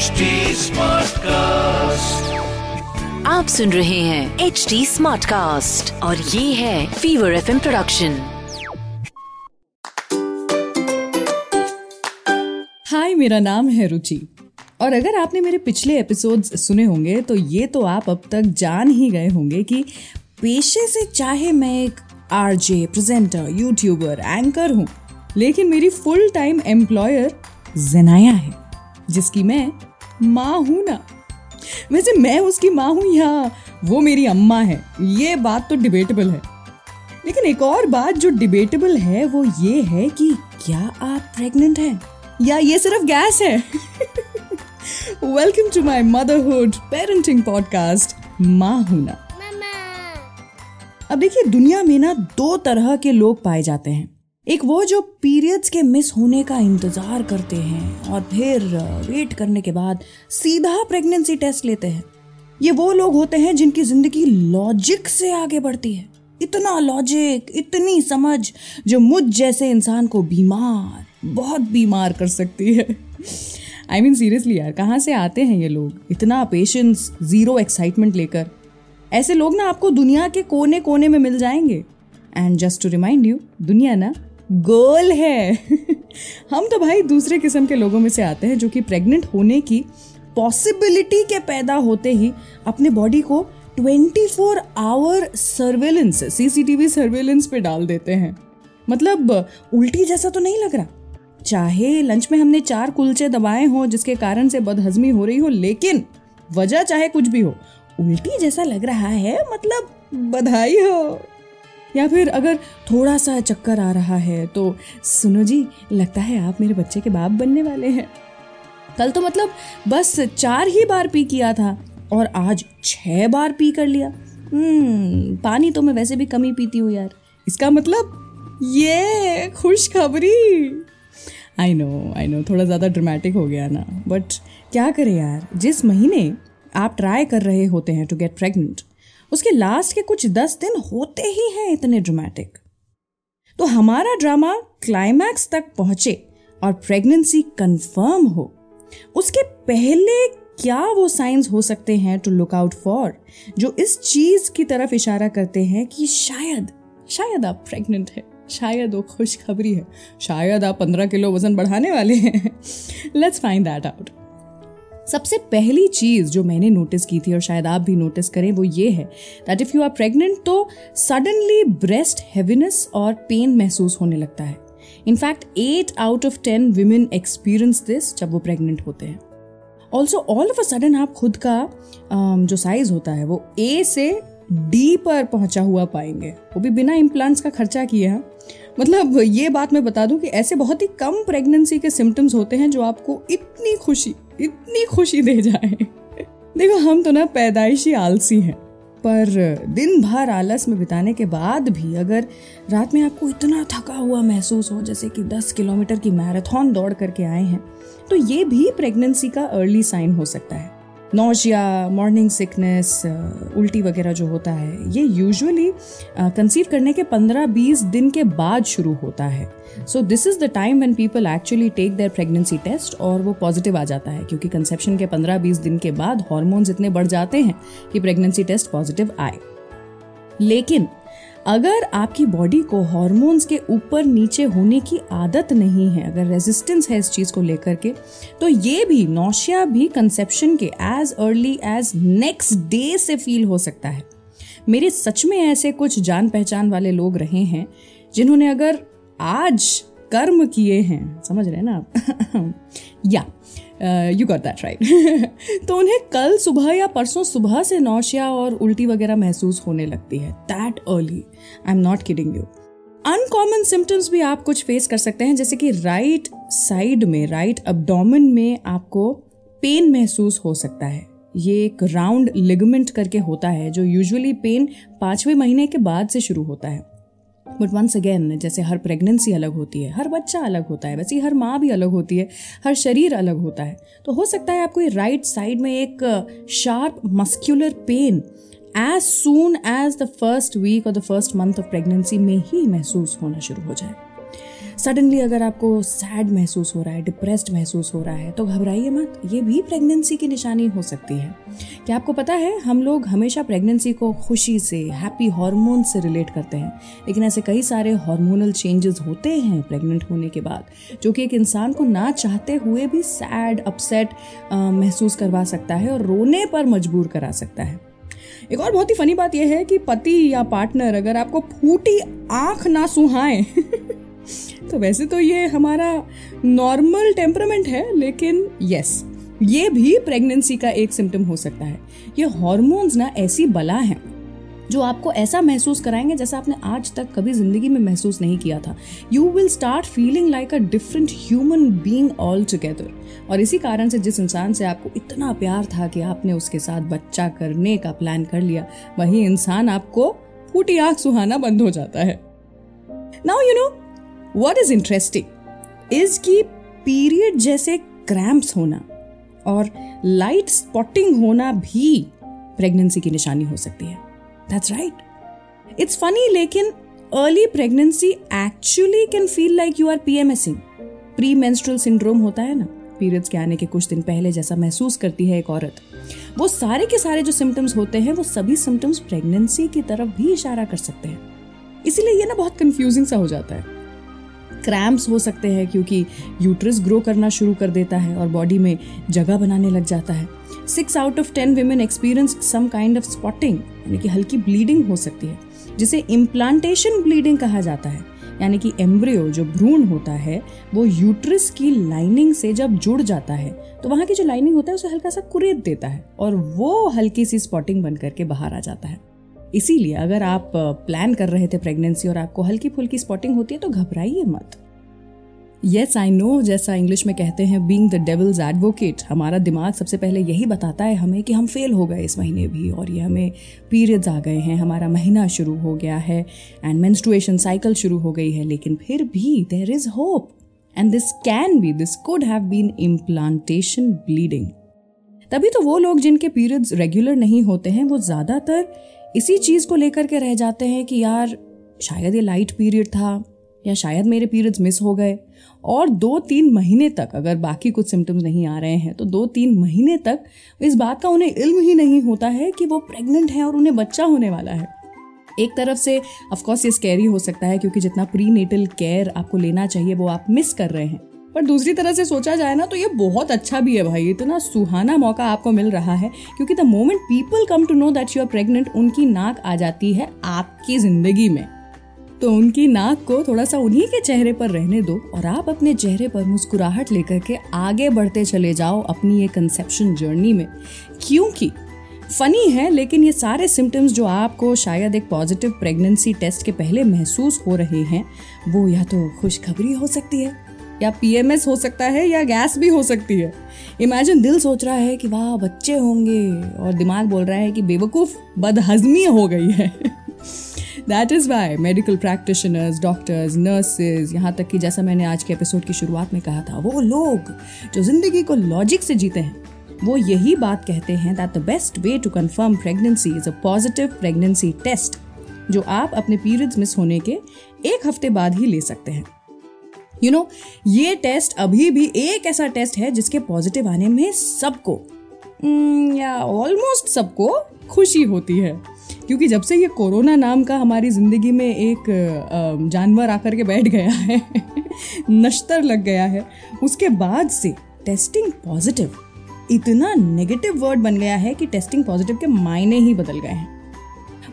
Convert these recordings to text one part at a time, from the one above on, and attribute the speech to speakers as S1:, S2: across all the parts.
S1: HD Smartcast.
S2: आप सुन रहे हैं एच डी स्मार्ट कास्ट और ये है फीवर एफ़ प्रोडक्शन
S3: हाय मेरा नाम है रुचि और अगर आपने मेरे पिछले एपिसोड्स सुने होंगे तो ये तो आप अब तक जान ही गए होंगे कि पेशे से चाहे मैं एक आरजे प्रेजेंटर यूट्यूबर एंकर हूँ लेकिन मेरी फुल टाइम एम्प्लॉयर जनाया है जिसकी मैं माँ हूँ ना। वैसे मैं उसकी माँ हूँ या वो मेरी अम्मा है ये बात तो डिबेटेबल है। लेकिन एक और बात जो डिबेटेबल है वो ये है कि क्या आप प्रेग्नेंट हैं? या ये सिर्फ़ गैस है? Welcome to my motherhood parenting podcast माँ हूँ ना। अब देखिए दुनिया में ना दो तरह के लोग पाए जाते हैं। एक वो जो पीरियड्स के मिस होने का इंतज़ार करते हैं और फिर वेट करने के बाद सीधा प्रेगनेंसी टेस्ट लेते हैं। ये वो लोग होते हैं जिनकी ज़िंदगी लॉजिक से आगे बढ़ती है। इतना लॉजिक इतनी समझ जो मुझ जैसे इंसान को बीमार, बहुत बीमार कर सकती है। आई मीन सीरियसली यार, कहाँ से आते हैं ये लोग? इतना पेशेंस ज़ीरो एक्साइटमेंट लेकर। ऐसे लोग ना आपको दुनिया के कोने कोने में मिल जाएँगे। And just to remind you दुनिया ना गोल है। हम तो भाई दूसरे किस्म के लोगों में से आते हैं जो कि प्रेग्नेंट होने की पॉसिबिलिटी के पैदा होते ही अपने बॉडी को 24 four hour surveillance CCTV surveillance पे डाल देते हैं। मतलब उल्टी जैसा तो नहीं लग रहा? चाहे लंच में हमने चार कुलचे दबाए हों जिसके कारण से बदहजमी हो रही हो, लेकिन वजह चाहे कुछ भी हो, उल्टी जैसा लग रहा है मतलब बधाई हो। या फिर अगर थोड़ा सा चक्कर आ रहा है तो सुनो जी, लगता है आप मेरे बच्चे के बाप बनने वाले हैं। कल तो मतलब बस चार ही बार पी किया था और आज छह बार पी कर लिया। हम्म पानी तो मैं वैसे भी कम ही पीती हूँ यार। इसका मतलब ये खुशखबरी। आई नो आई नो थोड़ा ज़्यादा ड्रामेटिक हो गया ना। बट क्या करें यार, जिस महीने आप ट्राई कर रहे होते हैं टू गेट प्रेग्नेंट उसके लास्ट के कुछ दस दिन होते ही हैं इतने ड्रामेटिक तो हमारा ड्रामा क्लाइमैक्स तक पहुँचे और प्रेगनेंसी कंफर्म हो। उसके पहले क्या वो साइंस हो सकते हैं टू लुक आउट फॉर जो इस चीज़ की तरफ़ इशारा करते हैं कि शायद शायद आप प्रेग्नेंट है, शायद वो खुशखबरी है, शायद आप पंद्रह किलो वज़न बढ़ाने वाले हैं। लेट्स फाइंड दैट आउट सबसे पहली चीज़ जो मैंने नोटिस की थी और शायद आप भी नोटिस करें वो ये है that if you are pregnant तो सडनली ब्रेस्ट हैवीनेस और पेन महसूस होने लगता है। In fact eight out of ten women experience this जब वो प्रेग्नेंट होते हैं। Also all of a sudden आप खुद का um, जो साइज़ होता है वो ए से डी पर पहुँचा हुआ पाएँगे। वो भी बिना इम्प्लांट्स का खर्चा किए मतलब ये बात मैं बता दूँ कि ऐसे बहुत ही कम प्रेगनेंसी के सिम्टम्स होते हैं जो आपको इतनी खुशी इतनी खुशी दे जाए। देखो, हम तो ना पैदाइशी आलसी हैं, पर दिन भर आलस में बिताने के बाद भी अगर रात में आपको इतना थका हुआ महसूस हो, जैसे कि 10 किलोमीटर की मैराथन दौड़ करके आए हैं तो ये भी प्रेगनेंसी का अर्ली साइन हो सकता है। नोशिया मॉर्निंग सिकनेस उल्टी वगैरह जो होता है, ये यूजुअली कंसीव करने के 15-20 दिन के बाद शुरू होता है। So this is the time when people actually take their pregnancy test और वो पॉजिटिव आ जाता है, क्योंकि कंसेप्शन के 15-20 दिन के बाद हॉर्मोन्स इतने बढ़ जाते हैं कि प्रेगनेंसी टेस्ट पॉजिटिव आए। लेकिन अगर आपकी बॉडी को हॉर्मोन्स के ऊपर नीचे होने की आदत नहीं है, अगर रेजिस्टेंस है इस चीज़ को लेकर के तो ये भी नौशिया भी कंसेप्शन के as early as next day से फील हो सकता है। मेरे सच में ऐसे कुछ जान पहचान वाले लोग रहे हैं, जिन्होंने अगर आज कर्म किए हैं, समझ रहे हैं ना आप? या यू गॉट दैट राइट तो उन्हें कल सुबह या परसों सुबह से नौशिया और उल्टी वगैरह महसूस होने लगती है that early I am not kidding you uncommon symptoms भी आप कुछ फेस कर सकते हैं, जैसे कि राइट साइड में राइट अबडोमिन में आपको पेन महसूस हो सकता है। ये एक राउंड लिगमेंट करके होता है, जो यूजुअली पेन पाँचवें महीने के बाद से शुरू होता है। बट वंस अगेन जैसे हर प्रेगनेंसी अलग होती है, हर बच्चा अलग होता है, वैसे ही हर माँ भी अलग होती है, हर शरीर अलग होता है। तो हो सकता है आपको ये राइट साइड में एक sharp muscular pain as soon as the first week और the first month of pregnancy में ही महसूस होना शुरू हो जाए। सडनली अगर आपको सैड महसूस हो रहा है डिप्रेस्ड महसूस हो रहा है तो घबराइए मत। ये भी प्रेगनेंसी की निशानी हो सकती है। क्या आपको पता है, हम लोग हमेशा प्रेगनेंसी को खुशी से हैप्पी हार्मोन से रिलेट करते हैं। लेकिन ऐसे कई सारे हार्मोनल चेंजेस होते हैं प्रेग्नेंट होने के बाद, जो कि एक इंसान को ना चाहते हुए भी सैड अपसेट महसूस करवा सकता है और रोने पर मजबूर करा सकता है। एक और बहुत ही फनी बात यह है कि पति या पार्टनर अगर आपको फूटी आँख ना सुहाए तो वैसे तो ये हमारा नॉर्मल टेम्परामेंट है, लेकिन यस ये भी प्रेगनेंसी का एक सिम्टम हो सकता है। ये हॉर्मोन्स ना ऐसी बला है, जो आपको ऐसा महसूस कराएँगे जैसा आपने आज तक कभी ज़िंदगी में महसूस नहीं किया था। You will start feeling like a different human being all together और इसी कारण से जिस इंसान से आपको इतना प्यार था कि आपने उसके साथ बच्चा करने का प्लान कर लिया, वही इंसान आपको फूटी आँख सुहाना बंद हो जाता है। Now you know what is interesting is की पीरियड जैसे क्रैम्प्स होना और लाइट स्पॉटिंग होना भी प्रेगनेंसी की निशानी हो सकती है। दैट्स राइट इट्स फनी लेकिन early pregnancy actually can feel like you are PMSing pre menstrual syndrome होता है ना पीरियड्स के आने के कुछ दिन पहले जैसा महसूस करती है एक औरत। वो सारे के सारे जो सिम्टम्स होते हैं, वो सभी सिम्टम्स प्रेगनेंसी की तरफ़ भी इशारा कर सकते हैं। इसीलिए ये ना बहुत कंफ्यूजिंग सा हो जाता है। क्रैम्प्स हो सकते हैं क्योंकि यूट्रस ग्रो करना शुरू कर देता है और बॉडी में जगह बनाने लग जाता है। Six out of ten women experience some kind of spotting यानी कि हल्की ब्लीडिंग हो सकती है, जिसे इम्प्लांटेशन ब्लीडिंग कहा जाता है। यानी कि एम्ब्रियो जो भ्रूण होता है, वो यूट्रस की लाइनिंग से जब जुड़ जाता है तो वहाँ की जो लाइनिंग होता है, उसे हल्का सा कुरेद देता है और वो हल्की सी स्पॉटिंग बन करके बाहर आ जाता है। इसीलिए अगर आप प्लान कर रहे थे प्रेगनेंसी और आपको हल्की फुल्की स्पॉटिंग होती है तो घबराइए मत। येस आई नो जैसा इंग्लिश में कहते हैं बींग द डेवल्स एडवोकेट हमारा दिमाग सबसे पहले यही बताता है हमें कि हम फेल हो गए इस महीने भी, और ये हमें पीरियड्स आ गए हैं, हमारा महीना शुरू हो गया है एंड मेंस्ट्रुएशन साइकिल शुरू हो गई है, लेकिन फिर भी there is hope and this can be this could have been implantation bleeding तभी तो वो लोग जिनके पीरियड्स रेगुलर नहीं होते हैं, वो ज़्यादातर इसी चीज़ को लेकर के रह जाते हैं कि यार, शायद ये लाइट पीरियड था, या शायद मेरे पीरियड्स मिस हो गए। और दो तीन महीने तक अगर बाकी कुछ सिम्टम्स नहीं आ रहे हैं तो दो तीन महीने तक इस बात का उन्हें इल्म ही नहीं होता है कि वो प्रेग्नेंट है और उन्हें बच्चा होने वाला है। एक तरफ़ से ऑफकोर्स ये स्कैरी हो सकता है, क्योंकि जितना प्री नेटल केयर आपको लेना चाहिए, वो आप मिस कर रहे हैं। पर दूसरी तरह से सोचा जाए ना तो ये बहुत अच्छा भी है भाई। इतना सुहाना मौका आपको मिल रहा है, क्योंकि the moment people come to know that you are pregnant उनकी नाक आ जाती है आपकी ज़िंदगी में। तो उनकी नाक को थोड़ा सा उन्हीं के चेहरे पर रहने दो, और आप अपने चेहरे पर मुस्कुराहट लेकर के आगे बढ़ते चले जाओ अपनी ये कंसेप्शन जर्नी में। क्योंकि फनी है, लेकिन ये सारे सिम्टम्स जो आपको शायद एक पॉजिटिव प्रेगनेंसी टेस्ट के पहले महसूस हो रहे हैं, वो या तो खुशखबरी हो सकती है या पीएमएस हो सकता है या गैस भी हो सकती है। इमेजिन दिल सोच रहा है कि वाह, बच्चे होंगे और दिमाग बोल रहा है कि बेवकूफ़ बदहजमी हो गई है। That is why medical practitioners doctors nurses यहाँ तक कि जैसा मैंने आज के एपिसोड की शुरुआत में कहा था, वो लोग जो ज़िंदगी को लॉजिक से जीते हैं, वो यही बात कहते हैं that the best way to confirm pregnancy is a positive pregnancy test जो आप अपने पीरियड्स मिस होने के एक हफ़्ते बाद ही ले सकते हैं। यू you नो know, ये टेस्ट अभी भी एक ऐसा टेस्ट है जिसके पॉजिटिव आने में सबको hmm, या ऑलमोस्ट सबको खुशी होती है। क्योंकि जब से ये कोरोना नाम का हमारी ज़िंदगी में एक जानवर आकर के बैठ गया है नश्तर लग गया है उसके बाद से टेस्टिंग पॉजिटिव इतना नेगेटिव वर्ड बन गया है कि टेस्टिंग पॉजिटिव के मायने ही बदल गए हैं।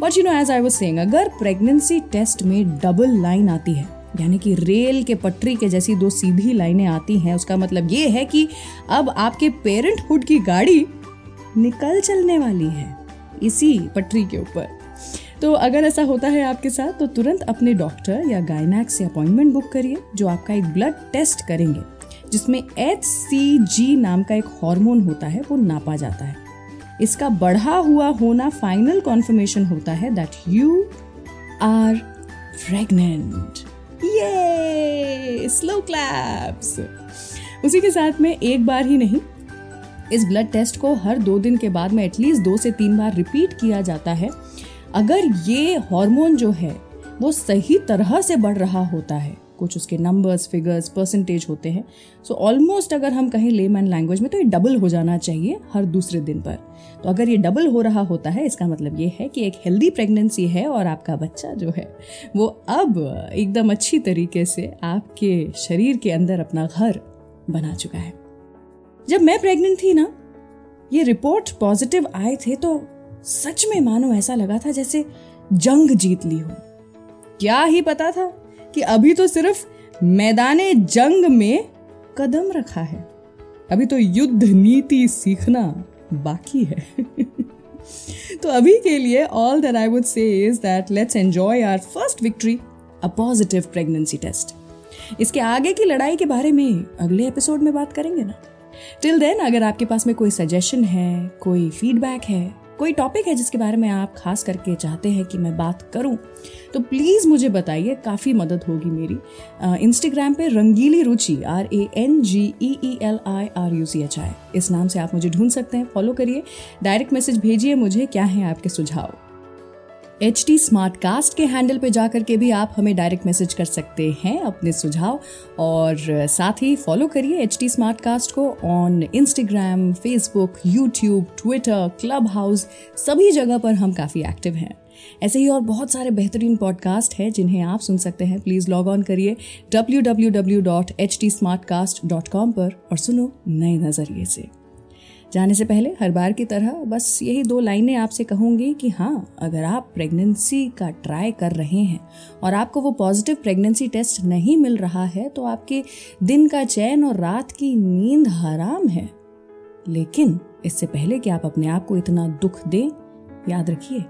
S3: But you know as I was saying अगर प्रेगनेंसी टेस्ट में डबल लाइन आती है यानी कि रेल के पटरी के जैसी दो सीधी लाइनें आती हैं, उसका मतलब ये है कि अब आपके पेरेंटहुड की गाड़ी निकल चलने वाली है, इसी पटरी के ऊपर। तो अगर ऐसा होता है आपके साथ तो तुरंत अपने डॉक्टर या गायनैक से अपॉइंटमेंट बुक करिए, जो आपका एक ब्लड टेस्ट करेंगे, जिसमें एच सी जी नाम का एक हार्मोन होता है, वो नापा जाता है। इसका बढ़ा हुआ होना फाइनल कॉन्फर्मेशन होता है दैट यू आर प्रेग्नेंट ये स्लो क्लैप्स उसी के साथ में एक बार ही नहीं, इस ब्लड टेस्ट को हर दो दिन के बाद में एटलीस्ट दो से तीन बार रिपीट किया जाता है। अगर ये हार्मोन जो है, वो सही तरह से बढ़ रहा होता है कुछ उसके नंबर्स फिगर्स परसेंटेज होते हैं। सो so, ऑलमोस्ट अगर हम कहें लेमैन लैंग्वेज में तो ये डबल हो जाना चाहिए हर दूसरे दिन पर। तो अगर ये डबल हो रहा होता है इसका मतलब ये है कि एक हेल्दी प्रेगनेंसी है और आपका बच्चा जो है वो अब एकदम अच्छी तरीके से आपके शरीर के अंदर अपना घर बना चुका है। जब मैं प्रेग्नेंट थी ना ये रिपोर्ट पॉजिटिव आए थे तो सच में मानो ऐसा लगा था जैसे जंग जीत ली हो। क्या ही पता था कि अभी तो सिर्फ़ मैदान जंग में कदम रखा है। अभी तो युद्ध नीति सीखना बाकी है। तो अभी के लिए all that I would say is that let's enjoy our first victory a positive pregnancy test इसके आगे की लड़ाई के बारे में अगले एपिसोड में बात करेंगे ना। टिल देन अगर आपके पास में कोई सजेशन है, कोई फीडबैक है कोई टॉपिक है जिसके बारे में आप खास करके चाहते हैं कि मैं बात करूँ तो प्लीज़ मुझे बताइए, काफ़ी मदद होगी मेरी। इंस्टाग्राम पे Rangeeli Ruchi R A N G E E L I R U C H I इस नाम से आप मुझे ढूंढ सकते हैं फॉलो करिए। डायरेक्ट मैसेज भेजिए मुझे, क्या है आपके सुझाव? एच टी के हैंडल पे जाकर के भी आप हमें डायरेक्ट मैसेज कर सकते हैं अपने सुझाव। और साथ ही फॉलो करिए एच टी को on Instagram Facebook YouTube Twitter Clubhouse सभी जगह पर हम काफ़ी एक्टिव हैं। ऐसे ही और बहुत सारे बेहतरीन पॉडकास्ट हैं जिन्हें आप सुन सकते हैं। प्लीज़ लॉग ऑन करिए www.htsmartcast.com पर और सुनो नए नज़रिए से। जाने से पहले हर बार की तरह बस यही दो लाइनें आपसे कहूँगी कि हाँ अगर आप प्रेगनेंसी का ट्राई कर रहे हैं और आपको वो पॉजिटिव प्रेगनेंसी टेस्ट नहीं मिल रहा है तो आपके दिन का चैन और रात की नींद हराम है। लेकिन इससे पहले कि आप अपने आप को इतना दुख दें, याद रखिए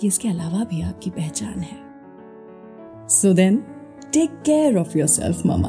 S3: कि इसके अलावा भी आपकी पहचान है। So then take care of your self mama